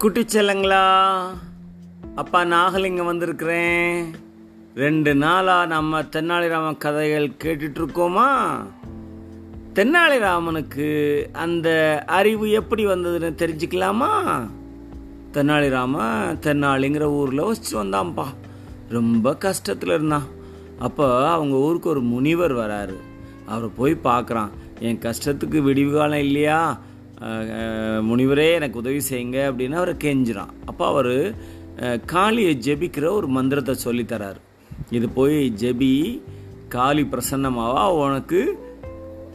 குட்டிச்செல்லங்களா. அப்பா நாகலிங்கம் வந்திருக்கிறேன். ரெண்டு நாளாக நம்ம தென்னாலிராமன் கதைகள் கேட்டுட்ருக்கோமா? தென்னாலிராமனுக்கு அந்த அறிவு எப்படி வந்ததுன்னு தெரிஞ்சுக்கலாமா? தென்னாலிராமன் தென்னாலிங்கிற ஊரில் வச்சு வந்தான்ப்பா. ரொம்ப கஷ்டத்தில் இருந்தான். அப்போ அவங்க ஊருக்கு ஒரு முனிவர் வராரு. அவரை போய் பார்க்குறான். என் கஷ்டத்துக்கு விடிவு காலம் இல்லையா? முனிவரே எனக்கு உதவி செய்யுங்க அப்படின்னு அவரை கெஞ்சுறான். அப்போ அவர் காளியை ஜெபிக்கிற ஒரு மந்திரத்தை சொல்லித்தரார் இது போய் ஜெபி காளி பிரசன்னமாவா உனக்கு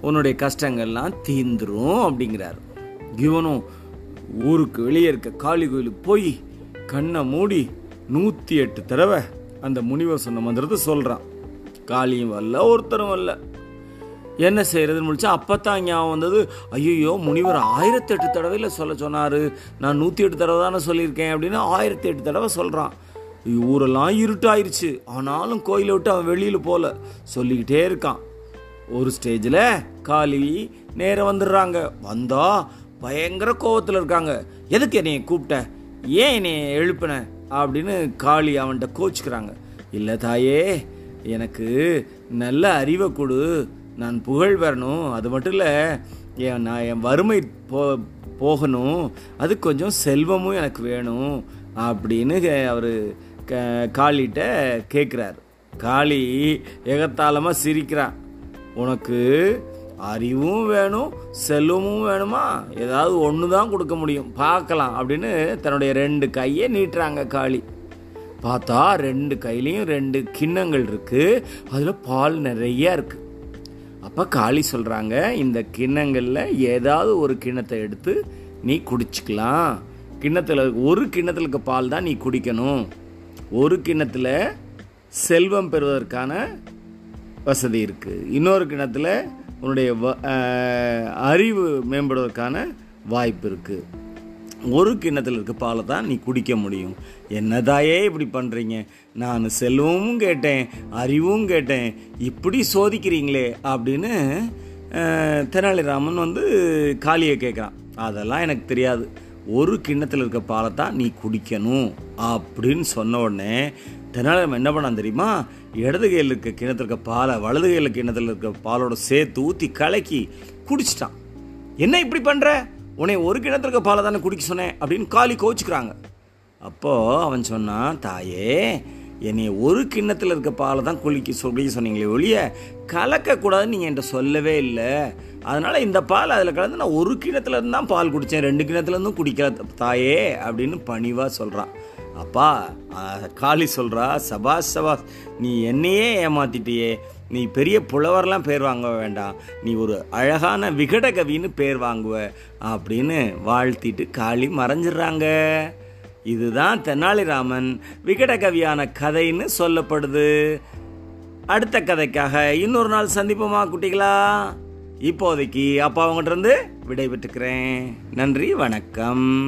உன்னுடைய கஷ்டங்கள்லாம் தீந்துரும் அப்படிங்கிறாரு. இவனும் ஊருக்கு வெளியே இருக்க காளி கோயிலுக்கு போய் கண்ணை மூடி நூற்றி எட்டு தடவை அந்த முனிவர் சொன்ன மந்திரத்தை சொல்கிறான் காளியும் வரல ஒருத்தரும் வரல. என்ன செய்கிறதுன்னு முடிச்சு அப்போ தான் ஞாபகம் வந்தது. ஐயோ முனிவர் ஆயிரத்தி எட்டு தடவையில் சொல்ல சொன்னார். நான் நூற்றி எட்டு தடவை தானே சொல்லியிருக்கேன் அப்படின்னு ஆயிரத்தி எட்டு தடவை சொல்கிறான் ஊரெல்லாம் இருட்டாயிருச்சு. ஆனாலும் கோயிலை விட்டு அவன் வெளியில் போகல சொல்லிக்கிட்டே இருக்கான். ஒரு ஸ்டேஜில் காளி நேரம் வந்துடுறாங்க. வந்தா பயங்கர கோவத்தில் இருக்காங்க. எதுக்கு என்னைய கூப்பிட்ட? ஏன் என்னைய எழுப்பின? அப்படின்னு காளி அவன்கிட்ட கோச்சிக்கிறாங்க. இல்லை தாயே எனக்கு நல்ல அறிவை கொடு. நான் புகழ் வரணும். அது மட்டும் இல்லை என் நான் என் வறுமை போ போகணும். அது கொஞ்சம் செல்வமும் எனக்கு வேணும் அப்படின்னு அவர் க காளிகிட்ட கேட்குறாரு காளி ஏகத்தாளமாக சிரிக்கிறான் உனக்கு அறிவும் வேணும் செல்வமும் வேணுமா? ஏதாவது ஒன்று தான் கொடுக்க முடியும். பார்க்கலாம் அப்படின்னு தன்னுடைய ரெண்டு கையை நீட்டுறாங்க காளி. பார்த்தா ரெண்டு கையிலையும் ரெண்டு கிண்ணங்கள் இருக்குது அதில் பால் நிறையா இருக்குது அப்போ காளி சொல்கிறாங்க இந்த கிண்ணங்களில் ஏதாவது ஒரு கிண்ணத்தை எடுத்து நீ குடிச்சிக்கலாம். கிண்ணத்தில் ஒரு கிண்ணத்தில் இருக்க பால் தான் நீ குடிக்கணும். ஒரு கிண்ணத்தில் செல்வம் பெறுவதற்கான வசதி இருக்குது இன்னொரு கிணத்தில் உன்னுடைய வ- அறிவு மேம்படுவதற்கான வாய்ப்பு இருக்குது ஒரு கிண்ணத்தில் இருக்க பாலை தான் நீ குடிக்க முடியும். என்னதாயே இப்படி பண்ணுறீங்க நான் செல்வமும் கேட்டேன் அறிவும் கேட்டேன். இப்படி சோதிக்கிறீங்களே அப்படின்னு தெனாலிராமன் வந்து காளியை கேட்குறான் அதெல்லாம் எனக்கு தெரியாது. ஒரு கிண்ணத்தில் இருக்க பாலை தான் நீ குடிக்கணும் அப்படின்னு சொன்ன உடனே தெனாலிராமன் என்ன பண்ணான் தெரியுமா? இடது கையில் இருக்க கிணத்துல இருக்க பாலை வலது கையில் கிணத்துல இருக்க பாலோட சேர்த்து ஊற்றி கலக்கி குடிச்சிட்டான். என்ன இப்படி பண்ணுற உன்னை ஒரு கிணத்துல இருக்க பாலை தானே குடிக்க சொன்னேன் அப்படின்னு காளி கோச்சிக்கிறாங்க அப்போது அவன் சொன்னான் தாயே என்னை ஒரு கிண்ணத்தில் இருக்க பாலை தான் குளிக்க சொ- சொன்னீங்களே ஒழிய கலக்கக்கூடாதுன்னு நீங்கள் என்கிட்ட சொல்லவே இல்லை. அதனால் இந்த பால் அதில் கலந்து நான் ஒரு கிணத்துலேருந்து தான் பால் குடித்தேன் ரெண்டு கிணத்துலேருந்தும் குடிக்கல தாயே அப்படின்னு பணிவாக சொல்கிறான் அப்பா காளி சொல்கிறா சபாஸ் சபாஸ் நீ என்னையே ஏமாத்திட்டியே. நீ பெரிய புலவர்லாம் பேர் வாங்க வேண்டாம். நீ ஒரு அழகான விகடகவின்னு பேர் வாங்குவ அப்படின்னு வாழ்த்திட்டு காளி மறைஞ்சிடுறாங்க. இதுதான் தெனாலிராமன் விகடகவியான கதைன்னு சொல்லப்படுது. அடுத்த கதைக்காக இன்னொரு நாள் சந்திப்போமா குட்டிகளா? இப்போதைக்கு அப்பா அவங்ககிட்ட இருந்து விடைபெற்றுக்கிறேன். நன்றி வணக்கம்.